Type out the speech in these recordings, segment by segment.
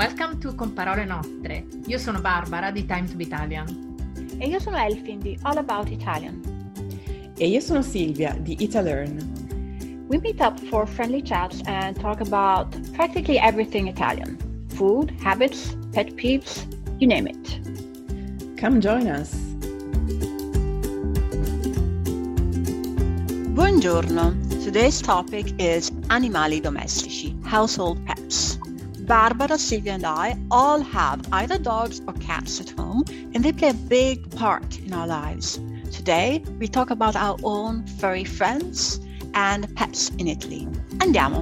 Welcome to Con Parole Nostre. Io sono Barbara di Time to Be Italian. E io sono Elfin di All About Italian. E io sono Silvia di Italearn. We meet up for friendly chats and talk about practically everything Italian. Food, habits, pet peeves, you name it. Come join us. Buongiorno. Today's topic is animali domestici, household pets. Barbara, Sylvia, and I all have either dogs or cats at home, and they play a big part in our lives. Today, we talk about our own furry friends and pets in Italy. Andiamo!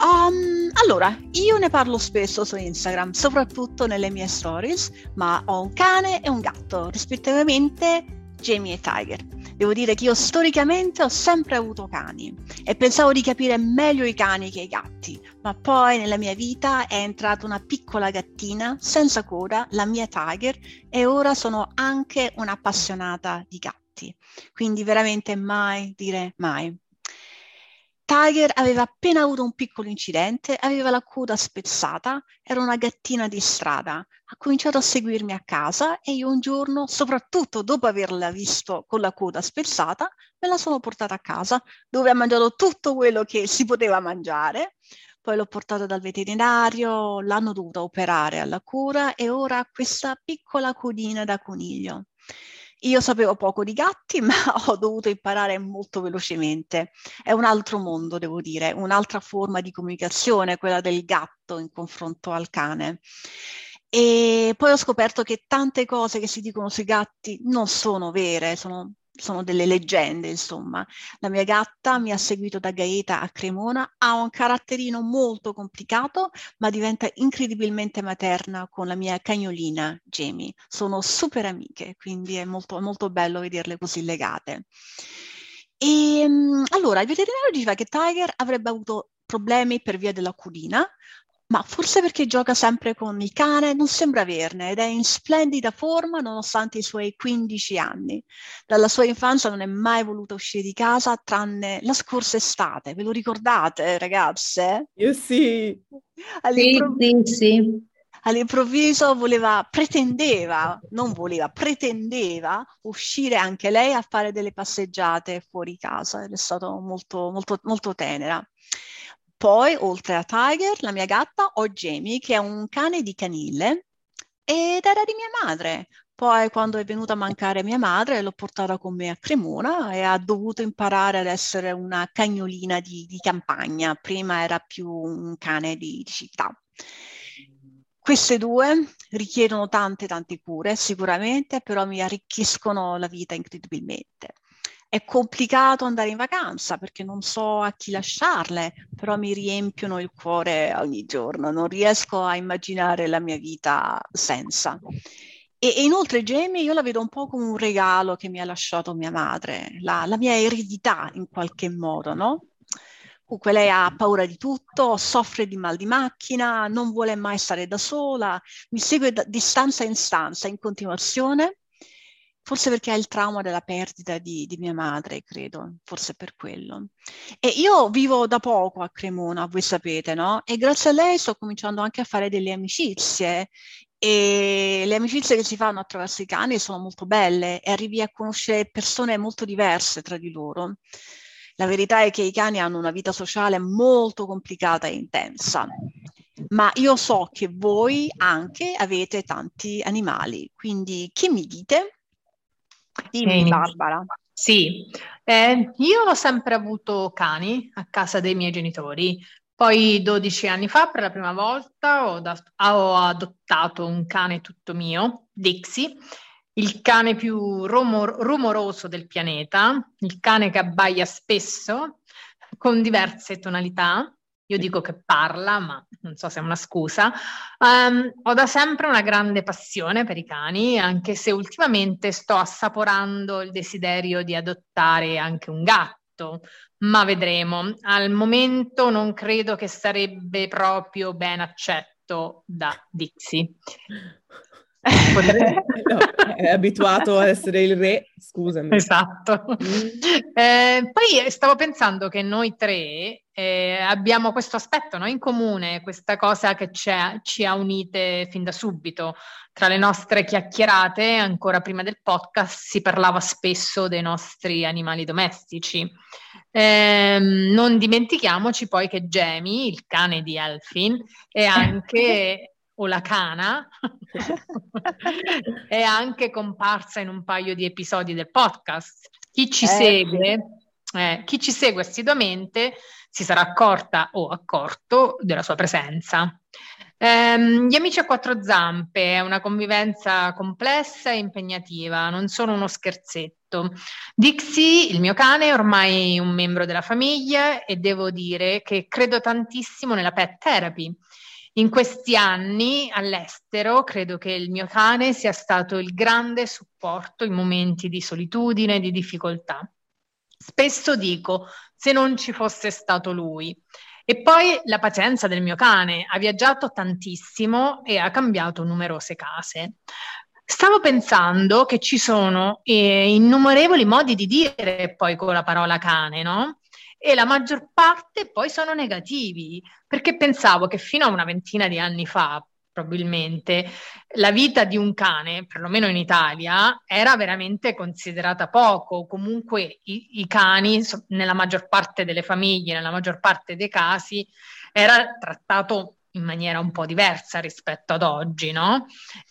Um, allora, io ne parlo spesso su Instagram, soprattutto nelle mie stories, ma ho un cane e un gatto, rispettivamente Jamie e Tiger. Devo dire che io storicamente ho sempre avuto cani e pensavo di capire meglio i cani che i gatti, ma poi nella mia vita è entrata una piccola gattina senza coda, la mia Tiger, e ora sono anche un'appassionata di gatti. Quindi veramente mai dire mai. Tiger aveva appena avuto un piccolo incidente, aveva la coda spezzata, era una gattina di strada. Ha cominciato a seguirmi a casa e io un giorno, soprattutto dopo averla visto con la coda spezzata, me la sono portata a casa dove ha mangiato tutto quello che si poteva mangiare. Poi l'ho portata dal veterinario, l'hanno dovuta operare alla cura e ora ha questa piccola codina da coniglio. Io sapevo poco di gatti, ma ho dovuto imparare molto velocemente. È un altro mondo, devo dire, un'altra forma di comunicazione, quella del gatto in confronto al cane. E poi ho scoperto che tante cose che si dicono sui gatti non sono vere, sono sono delle leggende, insomma. La mia gatta mi ha seguito da Gaeta a Cremona, ha un caratterino molto complicato, ma diventa incredibilmente materna con la mia cagnolina Jamie. Sono super amiche, quindi è molto, molto bello vederle così legate. E ehm, allora il veterinario diceva che Tiger avrebbe avuto problemi per via della cudina, ma forse perché gioca sempre con il cane, non sembra averne ed è in splendida forma nonostante i suoi 15 anni. Dalla sua infanzia non è mai voluta uscire di casa tranne la scorsa estate. Ve lo ricordate, ragazze? Io sì. All'improvviso, sì, sì. All'improvviso voleva, pretendeva, non voleva, pretendeva uscire anche lei a fare delle passeggiate fuori casa ed è stato molto, molto, molto tenera. Poi, oltre a Tiger, la mia gatta, ho Jamie, che è un cane di canile ed era di mia madre. Poi, quando è venuta a mancare mia madre, l'ho portata con me a Cremona e ha dovuto imparare ad essere una cagnolina di, di campagna. Prima era più un cane di, di città. Queste due richiedono tante, tante cure, sicuramente, però mi arricchiscono la vita incredibilmente. È complicato andare in vacanza perché non so a chi lasciarle, però mi riempiono il cuore ogni giorno, non riesco a immaginare la mia vita senza. E, e inoltre Jamie io la vedo un po' come un regalo che mi ha lasciato mia madre, la, la mia eredità in qualche modo, no? Comunque lei ha paura di tutto, soffre di mal di macchina, non vuole mai stare da sola, mi segue da, di stanza in stanza in continuazione forse perché ha il trauma della perdita di, di, mia madre, credo, forse per quello. E io vivo da poco a Cremona, voi sapete, no? E grazie a lei sto cominciando anche a fare delle amicizie e le amicizie che si fanno attraverso i cani sono molto belle e arrivi a conoscere persone molto diverse tra di loro. La verità è che i cani hanno una vita sociale molto complicata e intensa ma io so che voi anche avete tanti animali, quindi che mi dite? Dimmi, Barbara. Sì, eh, io ho sempre avuto cani a casa dei miei genitori. Poi 12 anni fa, per la prima volta, ho, da- ho adottato un cane tutto mio, Dixie, il cane più rumor- rumoroso del pianeta, il cane che abbaia spesso, con diverse tonalità io dico che parla, ma non so se è una scusa. Um, ho da sempre una grande passione per i cani, anche se ultimamente sto assaporando il desiderio di adottare anche un gatto, ma vedremo. Al momento non credo che sarebbe proprio ben accetto da Dixie. no, è abituato a essere il re, scusami. Esatto. Mm. Eh, poi stavo pensando che noi tre eh, abbiamo questo aspetto no, in comune, questa cosa che ci ha unite fin da subito. Tra le nostre chiacchierate, ancora prima del podcast, si parlava spesso dei nostri animali domestici. Eh, non dimentichiamoci poi che Jamie, il cane di Elfin, è anche o la cana, è anche comparsa in un paio di episodi del podcast. Chi ci, eh, segue, eh, chi ci segue assiduamente si sarà accorta o accorto della sua presenza. Um, gli amici a quattro zampe è una convivenza complessa e impegnativa, non sono uno scherzetto. Dixie, il mio cane, è ormai un membro della famiglia e devo dire che credo tantissimo nella pet therapy in questi anni all'estero credo che il mio cane sia stato il grande supporto in momenti di solitudine e di difficoltà. Spesso dico, se non ci fosse stato lui. E poi la pazienza del mio cane, ha viaggiato tantissimo e ha cambiato numerose case. Stavo pensando che ci sono eh, innumerevoli modi di dire poi con la parola cane, no? e la maggior parte poi sono negativi, perché pensavo che fino a una ventina di anni fa, probabilmente, la vita di un cane, perlomeno in Italia, era veramente considerata poco. Comunque i, i cani, nella maggior parte delle famiglie, nella maggior parte dei casi, era trattato in maniera un po' diversa rispetto ad oggi, no?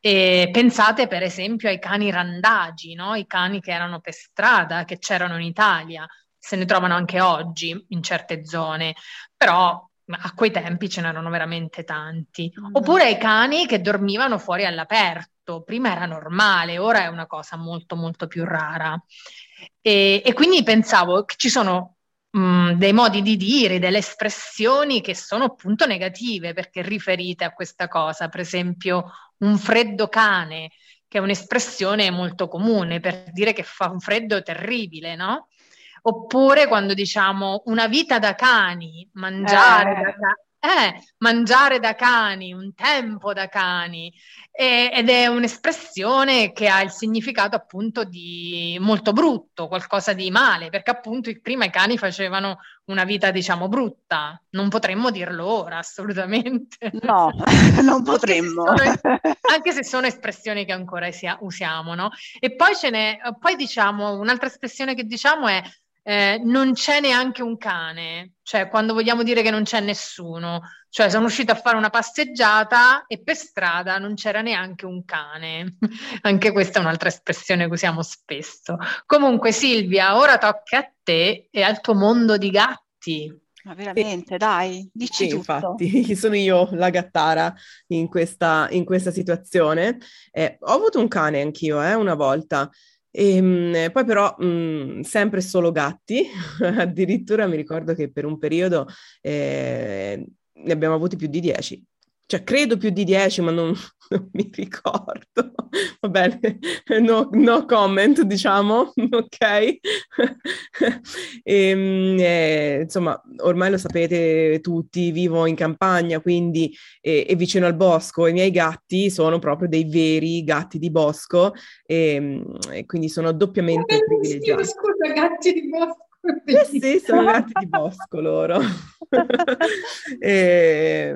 E pensate per esempio ai cani randagi, no? I cani che erano per strada, che c'erano in Italia se ne trovano anche oggi in certe zone, però a quei tempi ce n'erano veramente tanti. Mm. Oppure i cani che dormivano fuori all'aperto, prima era normale, ora è una cosa molto molto più rara. E, e quindi pensavo che ci sono mh, mm, dei modi di dire, delle espressioni che sono appunto negative perché riferite a questa cosa, per esempio un freddo cane, che è un'espressione molto comune per dire che fa un freddo terribile, no? Oppure quando diciamo una vita da cani, mangiare eh. da cani. Eh, mangiare da cani, un tempo da cani, e, ed è un'espressione che ha il significato appunto di molto brutto, qualcosa di male, perché appunto prima i cani facevano una vita diciamo brutta, non potremmo dirlo ora assolutamente. No, non potremmo. Anche se sono, anche se sono espressioni che ancora usiamo, no? E poi ce n'è, poi diciamo, un'altra espressione che diciamo è eh, non c'è neanche un cane, cioè quando vogliamo dire che non c'è nessuno, cioè sono uscita a fare una passeggiata e per strada non c'era neanche un cane. Anche questa è un'altra espressione che usiamo spesso. Comunque Silvia, ora tocca a te e al tuo mondo di gatti. Ma veramente, dai, dici sì, tutto. Infatti, sono io la gattara in questa, in questa situazione. Eh, ho avuto un cane anch'io, eh, una volta. E, ehm, poi però mh, mhmm, sempre solo gatti, addirittura mi ricordo che per un periodo eh, ne abbiamo avuti più di dieci cioè credo più di 10, ma non, non mi ricordo. Va bene, no, no comment, diciamo, ok? e, ehm, eh, insomma, ormai lo sapete tutti, vivo in campagna, quindi e, e, vicino al bosco. I miei gatti sono proprio dei veri gatti di bosco e, ehm, e quindi sono doppiamente privilegiati. Scusa, gatti di bosco. Eh sì, sono gatti di bosco loro. e,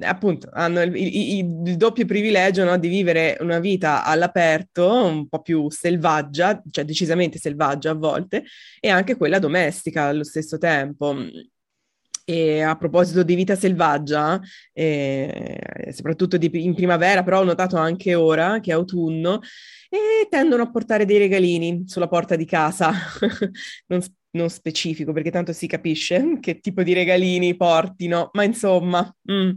appunto, hanno il, il, il doppio privilegio no, di vivere una vita all'aperto, un po' più selvaggia, cioè decisamente selvaggia a volte, e anche quella domestica allo stesso tempo. E a proposito di vita selvaggia, eh, soprattutto di, in primavera, però ho notato anche ora che è autunno, e tendono a portare dei regalini sulla porta di casa. non, non specifico perché tanto si capisce che tipo di regalini portino, ma insomma... Mm.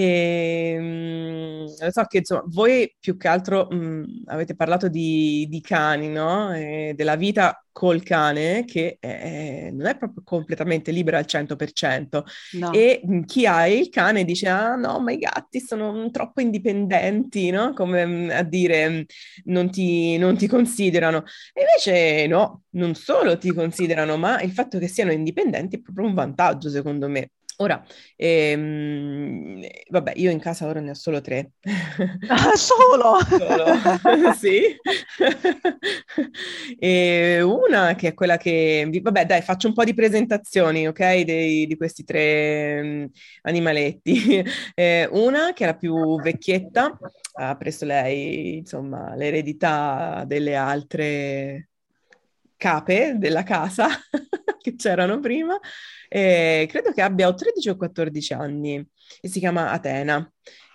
E, mh, lo so che insomma, voi più che altro mh, avete parlato di, di cani, no? E della vita col cane che è, non è proprio completamente libera al 100%. No. E mh, chi ha il cane dice, ah no, ma i gatti sono troppo indipendenti, no? Come a dire, non ti, non ti considerano. E invece no, non solo ti considerano, ma il fatto che siano indipendenti è proprio un vantaggio, secondo me Ora, ehm, vabbè, io in casa ora ne ho solo tre. Ah, solo? solo. sì. e una che è quella che... Vabbè, dai, faccio un po' di presentazioni, ok, Dei, di questi tre um, animaletti. Eh, una che è la più vecchietta, ha preso lei, insomma, l'eredità delle altre cape della casa che c'erano prima. E credo che abbia o 13 o 14 anni e si chiama Atena.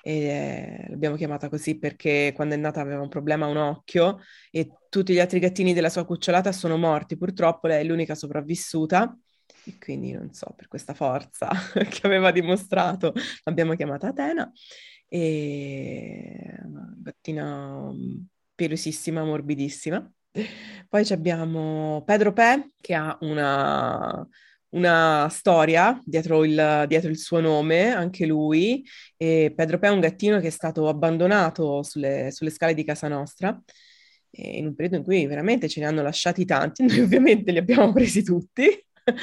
E l'abbiamo chiamata così perché quando è nata aveva un problema a un occhio e tutti gli altri gattini della sua cucciolata sono morti. Purtroppo lei è l'unica sopravvissuta e quindi non so, per questa forza che aveva dimostrato l'abbiamo chiamata Atena. E una gattina pelosissima, morbidissima. Poi abbiamo Pedro Pe che ha una una storia dietro il, dietro il, suo nome, anche lui. E Pedro Pe è un gattino che è stato abbandonato sulle, sulle scale di casa nostra, in un periodo in cui veramente ce ne hanno lasciati tanti, noi ovviamente li abbiamo presi tutti. E,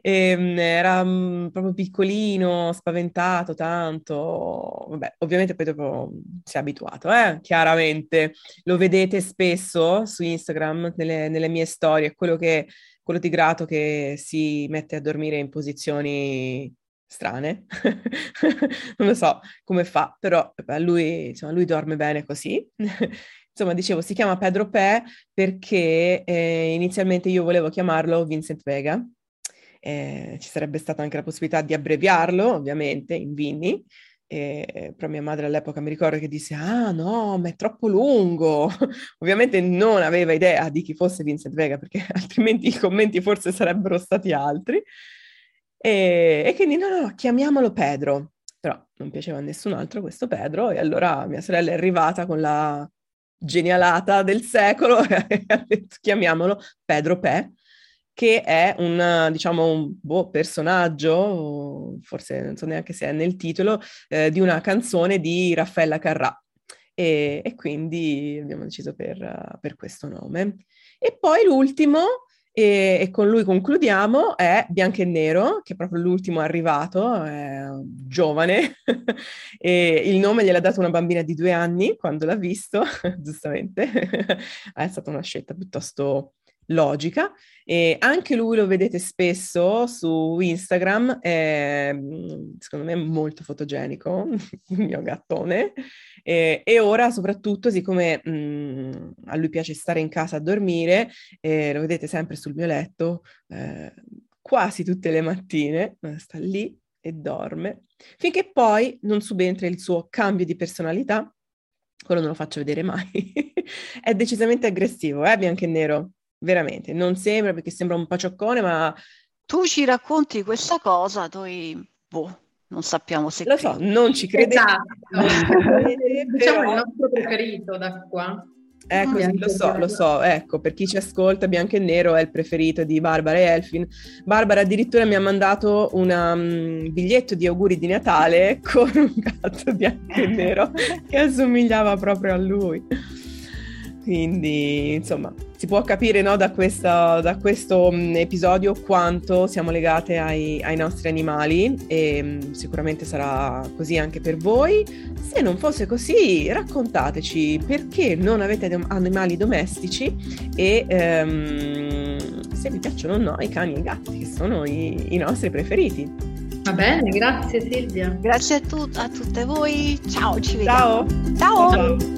ehm, era um, proprio piccolino, spaventato tanto. Vabbè, ovviamente poi dopo si è abituato, eh? chiaramente. Lo vedete spesso su Instagram, nelle, nelle mie storie, quello che quello di Grato che si mette a dormire in posizioni strane, non lo so come fa, però lui, insomma, lui dorme bene così. insomma, dicevo, si chiama Pedro Pe perché eh, inizialmente io volevo chiamarlo Vincent Vega, eh, ci sarebbe stata anche la possibilità di abbreviarlo, ovviamente, in Vinny, e, però mia madre all'epoca mi ricordo che disse, ah no, ma è troppo lungo. Ovviamente non aveva idea di chi fosse Vincent Vega, perché altrimenti i commenti forse sarebbero stati altri. E, e quindi no, no, chiamiamolo Pedro. Però non piaceva a nessun altro questo Pedro e allora mia sorella è arrivata con la genialata del secolo e ha detto chiamiamolo Pedro Pe che è un, diciamo, un boh, personaggio, forse non so neanche se è nel titolo, eh, di una canzone di Raffaella Carrà. E, e quindi abbiamo deciso per, per, questo nome. E poi l'ultimo, e, e, con lui concludiamo, è Bianco e Nero, che è proprio l'ultimo arrivato, è giovane, il nome gliel'ha dato una bambina di due anni quando l'ha visto, giustamente. è stata una scelta piuttosto logica e anche lui lo vedete spesso su Instagram, è, secondo me è molto fotogenico, il mio gattone, e, e ora soprattutto siccome mh, mm, a lui piace stare in casa a dormire, eh, lo vedete sempre sul mio letto, eh, quasi tutte le mattine, sta lì e dorme, finché poi non subentra il suo cambio di personalità, quello non lo faccio vedere mai, è decisamente aggressivo, eh, bianco e nero veramente, non sembra perché sembra un pacioccone, ma... Tu ci racconti questa cosa, noi, boh, non sappiamo se... Lo so, non ci credete. Esatto. diciamo il nostro preferito da qua. È così, ecco, lo so, lo so, ecco, per chi ci ascolta, Bianco e Nero è il preferito di Barbara e Elfin. Barbara addirittura mi ha mandato un um, biglietto di auguri di Natale con un gatto bianco e nero che assomigliava proprio a lui. Quindi, insomma, si può capire no, da, questa, da, questo um, episodio quanto siamo legate ai, ai nostri animali e um, sicuramente sarà così anche per voi. Se non fosse così, raccontateci perché non avete dom- animali domestici e um, se vi piacciono o no i cani e i gatti, che sono i, i nostri preferiti. Va bene, grazie Silvia. Grazie a, tu- a tutte voi. Ciao, ci vediamo. Ciao. Ciao. Ciao.